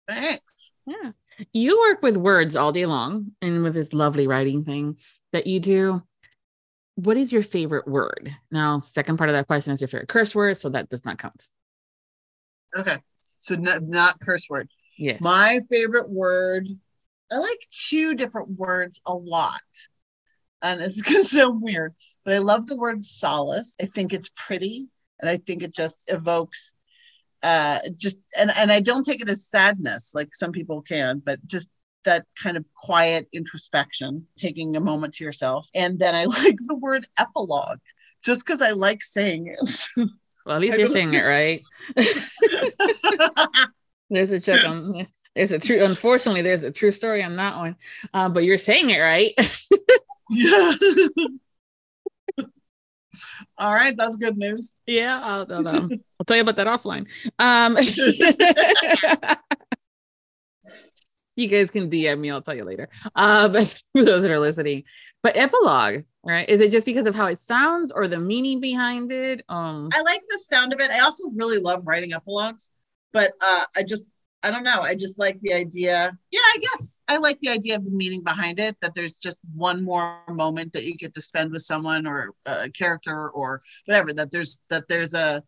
Thanks. Yeah. You work with words all day long and with this lovely writing thing that you do. What is your favorite word? Now, second part of that question is your favorite curse word, so that does not count. Okay. So not, not curse word. Yes. My favorite word, I like two different words a lot. And it's gonna sound weird, but I love the word solace. I think it's pretty and I think it just evokes uh just and and I don't take it as sadness like some people can, but just that kind of quiet introspection, taking a moment to yourself. And then I like the word epilogue just because I like saying it. Well, at least you're saying it right. there's a check on there's a true unfortunately there's a true story on that one. Uh, but you're saying it right. Yeah. All right, that's good news. Yeah, I'll, I'll, um, I'll tell you about that offline. Um, you guys can DM me. I'll tell you later. Uh, but for those that are listening, but epilogue, right? Is it just because of how it sounds or the meaning behind it? Um, I like the sound of it. I also really love writing epilogues, but uh, I just I don't know. I just like the idea. Yeah, I guess I like the idea of the meaning behind it. That there's just one more moment that you get to spend with someone or a character or whatever. That there's that there's a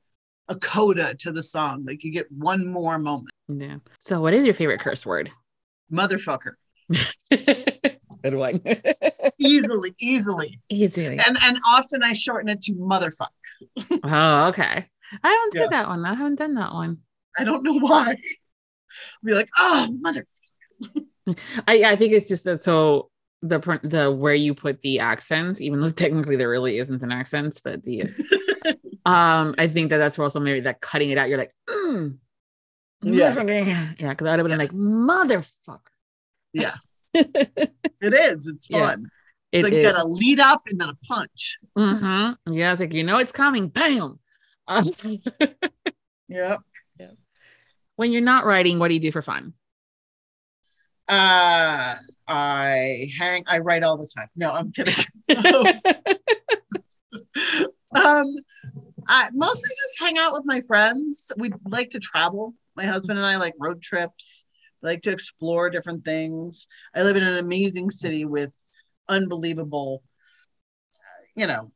a coda to the song. Like you get one more moment. Yeah. So, what is your favorite curse word? Motherfucker. Good one. easily, easily, easily, and and often I shorten it to motherfuck. oh, okay. I haven't yeah. done that one. I haven't done that one. I don't know why. Be like, oh, mother. I I think it's just that so the the where you put the accent, even though technically there really isn't an accent, but the um, I think that that's also maybe that cutting it out. You're like, mm, yeah, yeah, because I would have been yes. like, motherfucker. Yeah. it is. It's fun. Yeah, it's like is. got a lead up and then a punch. Mm-hmm. Yeah, it's like you know it's coming. Bam. Um. Yeah. When you're not writing, what do you do for fun? Uh, I hang. I write all the time. No, I'm kidding. um, I mostly just hang out with my friends. We like to travel. My husband and I like road trips like to explore different things. I live in an amazing city with unbelievable, you know,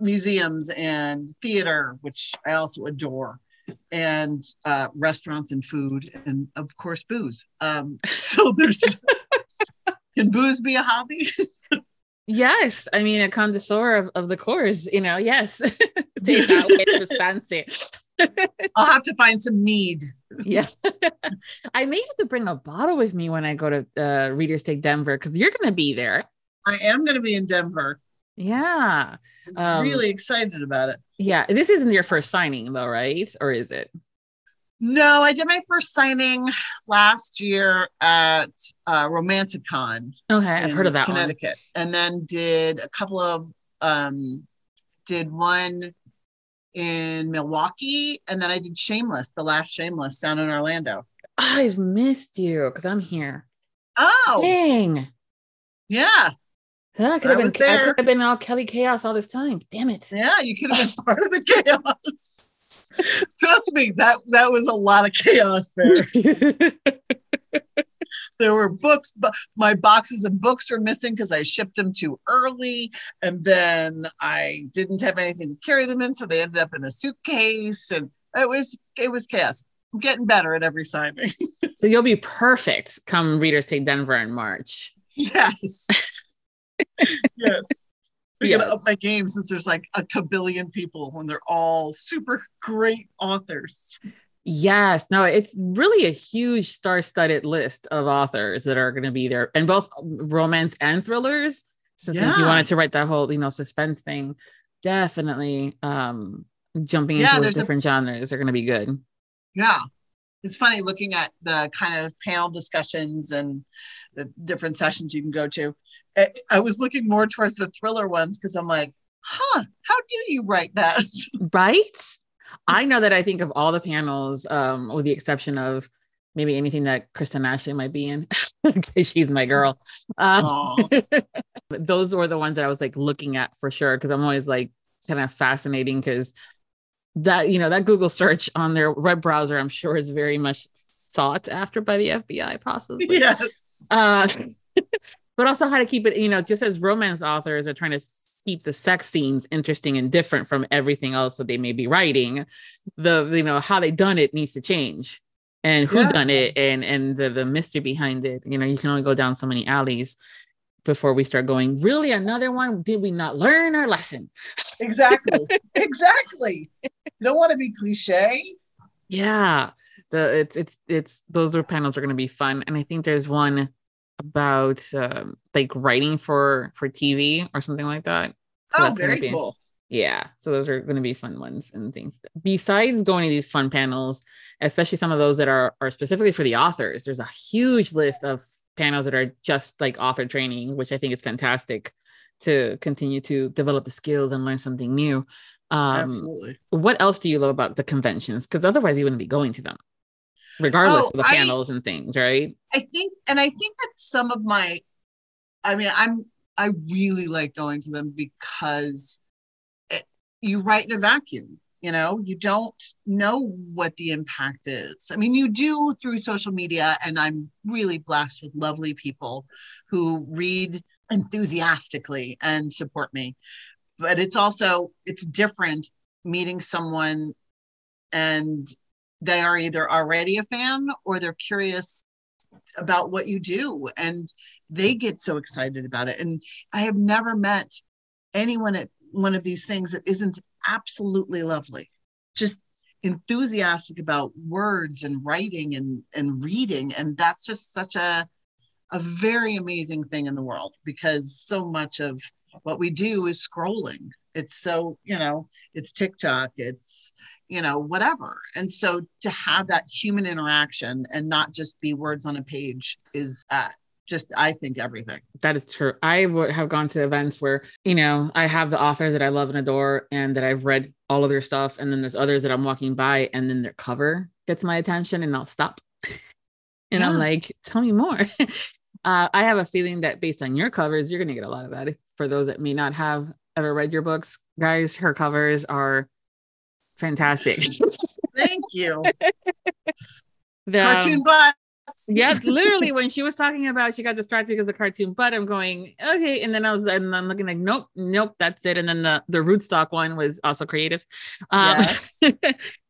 museums and theater, which I also adore, and uh, restaurants and food, and of course, booze. Um, so there's, can booze be a hobby? Yes, I mean a connoisseur of, of the course, you know. Yes, fancy. I'll have to find some mead. yeah, I may have to bring a bottle with me when I go to uh, Readers Take Denver because you're going to be there. I am going to be in Denver. Yeah, um, really excited about it. Yeah, this isn't your first signing though, right? Or is it? No, I did my first signing last year at uh, Romanticon. Okay, I've heard of that Connecticut, one. and then did a couple of um, did one in Milwaukee, and then I did Shameless, the last Shameless down in Orlando. I've missed you because I'm here. Oh, dang! Yeah, I could have been, there. I could have been all Kelly chaos all this time. Damn it! Yeah, you could have been part of the chaos. Trust me, that that was a lot of chaos there. there were books, but my boxes of books were missing because I shipped them too early, and then I didn't have anything to carry them in, so they ended up in a suitcase, and it was it was chaos. I'm getting better at every signing. so you'll be perfect come Readers Take Denver in March. Yes. Yes. I'm yeah. gonna up my game since there's like a kabillion people and they're all super great authors. Yes, no, it's really a huge star-studded list of authors that are going to be there, and both romance and thrillers. So yeah. since you wanted to write that whole, you know, suspense thing, definitely um jumping into yeah, those different a, genres are going to be good. Yeah, it's funny looking at the kind of panel discussions and the different sessions you can go to. I was looking more towards the thriller ones because I'm like, huh, how do you write that? Right. I know that I think of all the panels, um, with the exception of maybe anything that Kristen Ashley might be in. Because she's my girl. Uh, those were the ones that I was like looking at for sure because I'm always like kind of fascinating because that you know that Google search on their web browser I'm sure is very much sought after by the FBI possibly. Yes. Uh, but also how to keep it you know just as romance authors are trying to keep the sex scenes interesting and different from everything else that they may be writing the you know how they done it needs to change. And who yeah. done it and and the the mystery behind it. You know you can only go down so many alleys before we start going really another one? Did we not learn our lesson? Exactly. Exactly. You don't want to be cliche. Yeah. The it's it's it's those are panels are going to be fun. And i think there's one about um, like writing for for TV or something like that. So oh, very be, cool. Yeah, so those are going to be fun ones and things. Besides going to these fun panels, especially some of those that are are specifically for the authors, there's a huge list of panels that are just like author training, which I think is fantastic to continue to develop the skills and learn something new. Um, Absolutely. What else do you love about the conventions? Because otherwise, you wouldn't be going to them regardless oh, of the panels I, and things, right? I think, and I think that some of my, I mean, I'm, I really like going to them because it, you write in a vacuum. You know, you don't know what the impact is. I mean, you do through social media, and I'm really blessed with lovely people who read enthusiastically and support me. But it's also it's different meeting someone and they are either already a fan or they're curious about what you do and they get so excited about it. And i have never met anyone at one of these things that isn't absolutely lovely. Just enthusiastic about words and writing and and reading and that's just such a a very amazing thing in the world because so much of what we do is scrolling. It's so you know it's tiktok it's you know, whatever. And so to have that human interaction and not just be words on a page is uh, just, I think, everything. That is true. I would have gone to events where, you know, I have the authors that I love and adore and that I've read all of their stuff. And then there's others that I'm walking by and then their cover gets my attention and I'll stop. and yeah. I'm like, tell me more. uh, I have a feeling that based on your covers, you're going to get a lot of that. For those that may not have ever read your books, guys, her covers are fantastic. Thank you. The, cartoon butts. yes, literally when she was talking about she got distracted because of cartoon butt, I'm going, okay. And then I was and I'm looking like, nope, nope, that's it. And then the the rootstock one was also creative. Um, yes.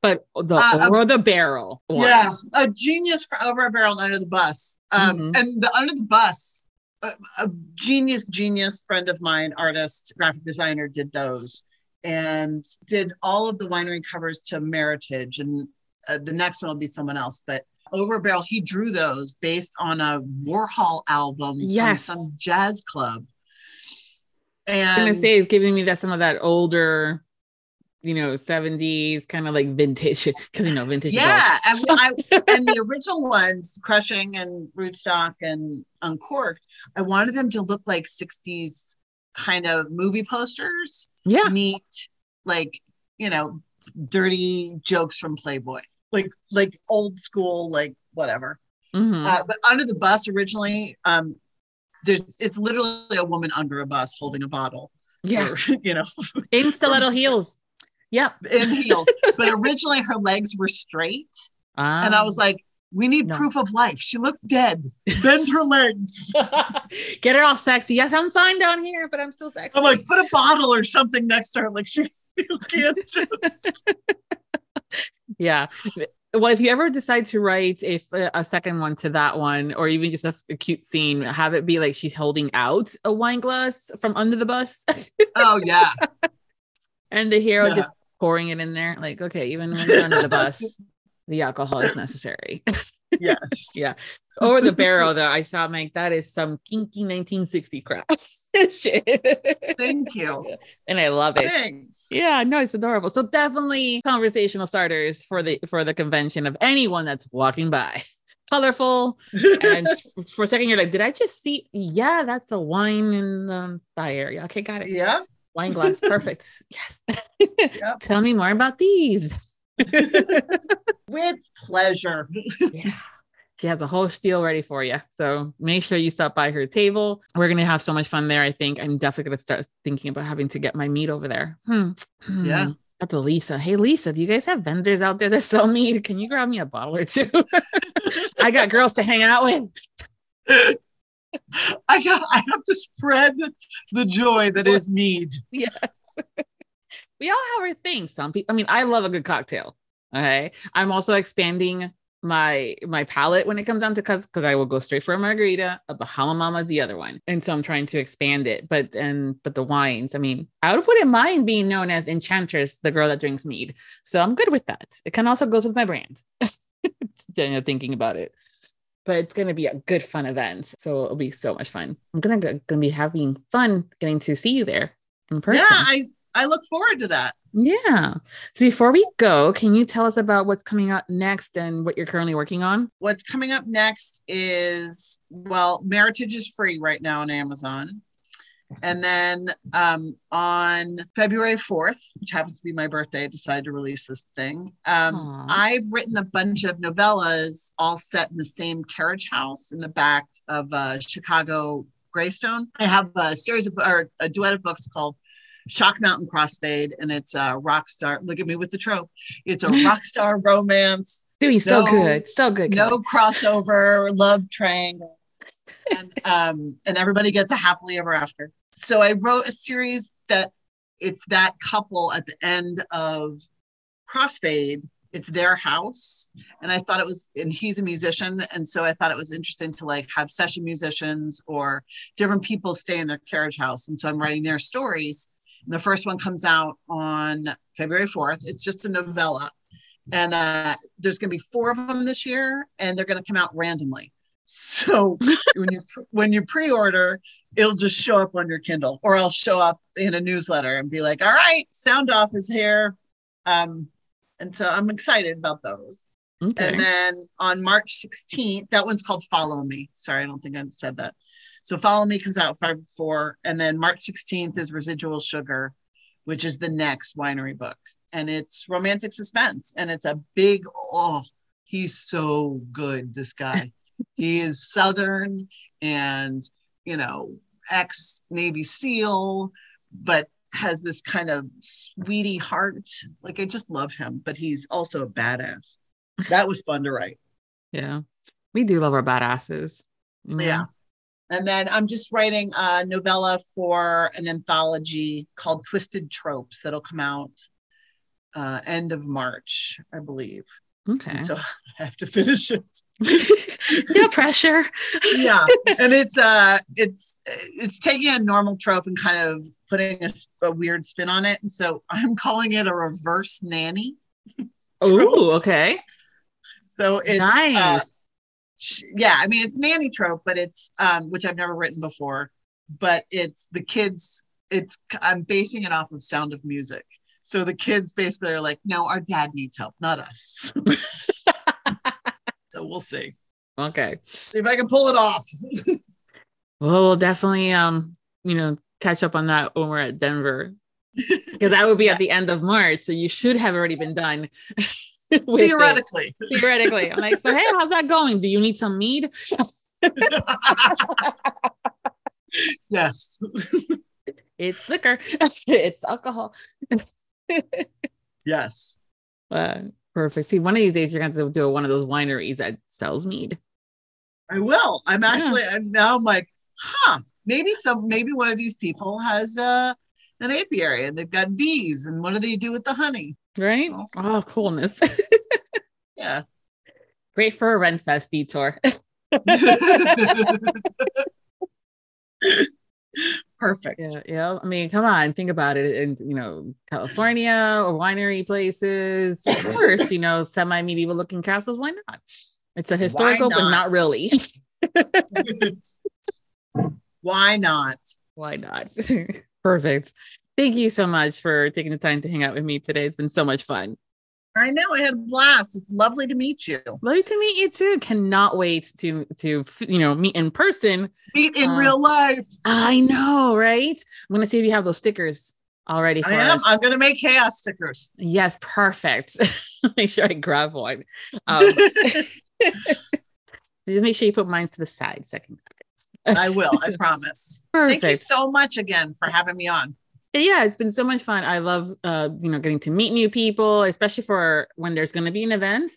but the uh, over the barrel. One. Yeah, a genius for over a barrel under the bus. Um, mm-hmm. and the under the bus, a, a genius, genius friend of mine, artist, graphic designer, did those and did all of the winery covers to Meritage, and uh, the next one will be someone else. But Over Barrel, he drew those based on a Warhol album yes. from some jazz club. And I'm gonna say it's giving me that some of that older, you know, 70s kind of like vintage because you know vintage. Yeah, and, I, and the original ones, Crushing and Rootstock and Uncorked, I wanted them to look like 60s kind of movie posters yeah. meet like you know dirty jokes from playboy. Like like old school like whatever. Mm-hmm. uh, but under the bus originally um there's it's literally a woman under a bus holding a bottle yeah. or, you know. In stiletto heels. Yep. In heels. But originally her legs were straight. Um, and i was like we need no. proof of life. She looks dead. Bend her legs. Get her all sexy. Yes, I'm fine down here, but I'm still sexy. I'm like, put a bottle or something next to her. Like she you can't just. yeah. Well, if you ever decide to write a, uh, a second one to that one, or even just a, a cute scene, have it be like she's holding out a wine glass from under the bus. oh yeah. and the hero yeah. just pouring it in there. Like, okay, even when you're under the bus, the alcohol is necessary. yes. yeah. Or the barrel though. I saw Mike, that is some kinky 1960 crap. Shit. Thank you. And I love it. Thanks. Yeah, no, it's adorable. So definitely conversational starters for the for the convention of anyone that's walking by. Colorful. and for a second, you're like, did I just see? Yeah, that's a wine in the fire. Yeah, okay, got it. Yeah. Wine glass. Perfect. yes. Yep. Tell me more about these. With pleasure. yeah. She has a whole steal ready for you. So make sure you stop by her table. We're going to have so much fun there. I think I'm definitely going to start thinking about having to get my meat over there. Hmm. Yeah. That's a Lisa. Hey, Lisa, do you guys have vendors out there that sell meat? Can you grab me a bottle or two? I got girls to hang out with. I got I have to spread the joy that is mead. Yes. We all have our things. Some people, I mean, I love a good cocktail. Okay. I'm also expanding my my palate when it comes down to because because I will go straight for a margarita, a Bahama Mama is the other one, and so I'm trying to expand it. But and but the wines, I mean, I would wouldn't mind being known as Enchantress, the girl that drinks mead. So I'm good with that. It kind of also goes with my brand. know, thinking about it, but it's gonna be a good fun event, so it'll be so much fun. I'm gonna gonna be having fun getting to see you there in person. Yeah, I I look forward to that. Yeah. So before we go, can you tell us about what's coming up next and what you're currently working on? What's coming up next is well, Meritage is free right now on Amazon. And then um, on February 4th, which happens to be my birthday, I decided to release this thing. Um, I've written a bunch of novellas all set in the same carriage house in the back of uh, Chicago Greystone. I have a series of, or a duet of books called Shock Mountain Crossfade, and it's a rock star. Look at me with the trope. It's a rock star romance. Doing so no, good, so good. No crossover, love triangle, and um, and everybody gets a happily ever after. So I wrote a series that it's that couple at the end of Crossfade. It's their house, and I thought it was, and he's a musician, and so I thought it was interesting to like have session musicians or different people stay in their carriage house, and so I'm writing their stories the first one comes out on February 4th. It's just a novella. And uh, there's going to be four of them this year, and they're going to come out randomly. So when you when you pre-order, it'll just show up on your Kindle, or I'll show up in a newsletter and be like, "All right, Sound Off is here," um, and so I'm excited about those. Okay. And then on March 16th, that one's called Follow Me. Sorry, I don't think I said that. So Follow Me comes out five four, and then March 16th is Residual Sugar, which is the next winery book. And it's romantic suspense. And it's a big, oh, he's so good, this guy. he is Southern and, you know, ex Navy SEAL, but has this kind of sweetie heart. Like I just love him, but he's also a badass. That was fun to write. Yeah. We do love our badasses. Mm-hmm. Yeah. And then I'm just writing a novella for an anthology called Twisted Tropes that'll come out uh, end of March, I believe. Okay. And so I have to finish it. no pressure. yeah, and it's uh, it's it's taking a normal trope and kind of putting a, a weird spin on it, and so I'm calling it a reverse nanny. Oh, okay. So it's uh, nice. Uh, yeah, I mean it's nanny trope, but it's um, which I've never written before, but it's the kids. It's I'm basing it off of Sound of Music. So the kids basically are like, no, our dad needs help, not us. so we'll see. Okay. See if I can pull it off. well, we'll definitely um, you know, catch up on that when we're at Denver. Because that would be yes. at the end of March. So you should have already been done. theoretically. It. Theoretically. I'm like, so hey, how's that going? Do you need some mead? yes. it's liquor. it's alcohol. yes. Uh, perfect. See, one of these days you're going to do one of those wineries that sells mead. I will. I'm actually. Yeah. I'm now. I'm like, huh? Maybe some. Maybe one of these people has uh, an apiary and they've got bees. And what do they do with the honey? Right? Awesome. Oh, coolness. yeah. Great for a Renfest detour. Perfect. Yeah, yeah. I mean, come on, think about it. In you know, California or winery places, of course, you know, semi-medieval looking castles. Why not? It's a historical, not? but not really. Why not? Why not? Perfect. Thank you so much for taking the time to hang out with me today. It's been so much fun. I know I had a blast. It's lovely to meet you. Lovely to meet you too. Cannot wait to to you know meet in person. Meet in uh, real life. I know, right? I'm gonna see if you have those stickers already. I am. Us. I'm gonna make chaos stickers. Yes, perfect. Make sure I grab one. Um, Just make sure you put mine to the side second. I will. I promise. Perfect. Thank you so much again for having me on. Yeah, it's been so much fun. I love, uh, you know, getting to meet new people, especially for when there's going to be an event.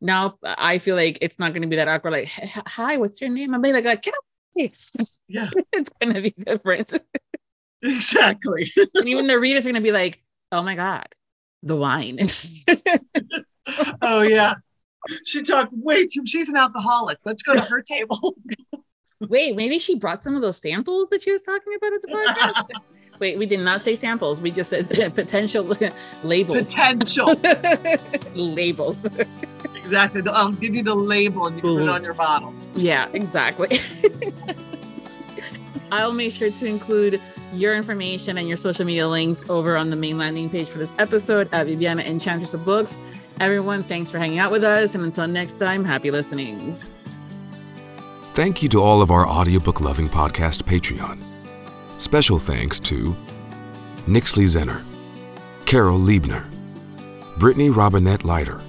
Now I feel like it's not going to be that awkward. Like, hi, what's your name? I'm like, like get away. Yeah, it's going to be different. exactly. and even the readers are going to be like, oh my god, the wine. oh yeah, she talked way too. She's an alcoholic. Let's go to her table. Wait, maybe she brought some of those samples that she was talking about at the podcast. Wait, we did not say samples. We just said potential labels. Potential labels. Exactly. I'll give you the label and you can put it on your bottle. Yeah, exactly. I'll make sure to include your information and your social media links over on the main landing page for this episode at Viviana Enchantress of Books. Everyone, thanks for hanging out with us. And until next time, happy listening. Thank you to all of our Audiobook Lovin' podcast Patreon. Special thanks to Nixley Zenner, Carol Liebner, Brittany Robinette Leiter,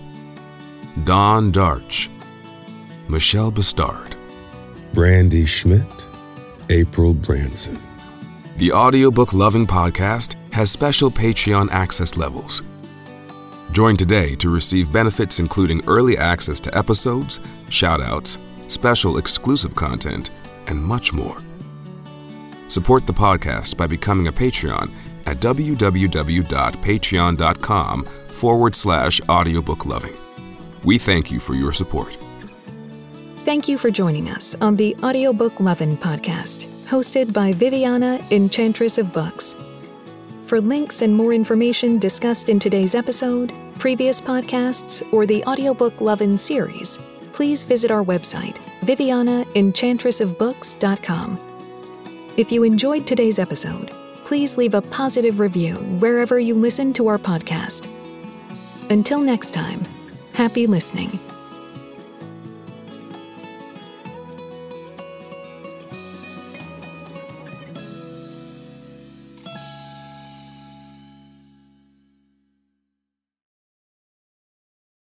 Don Darch, Michelle Bastard, Brandy Schmidt, April Branson. The Audiobook Lovin' podcast has special Patreon access levels. Join today to receive benefits including early access to episodes, shoutouts, special exclusive content, and much more. Support the podcast by becoming a Patreon at www.patreon.com forward slash Audiobook Lovin'. We thank you for your support. Thank you for joining us on the Audiobook Lovin' podcast, hosted by Viviana, Enchantress of Books. For links and more information discussed in today's episode, previous podcasts, or the Audiobook Lovin' series, please visit our website, vivianaenchantressofbooks.com. If you enjoyed today's episode, please leave a positive review wherever you listen to our podcast. Until next time, Happy listening.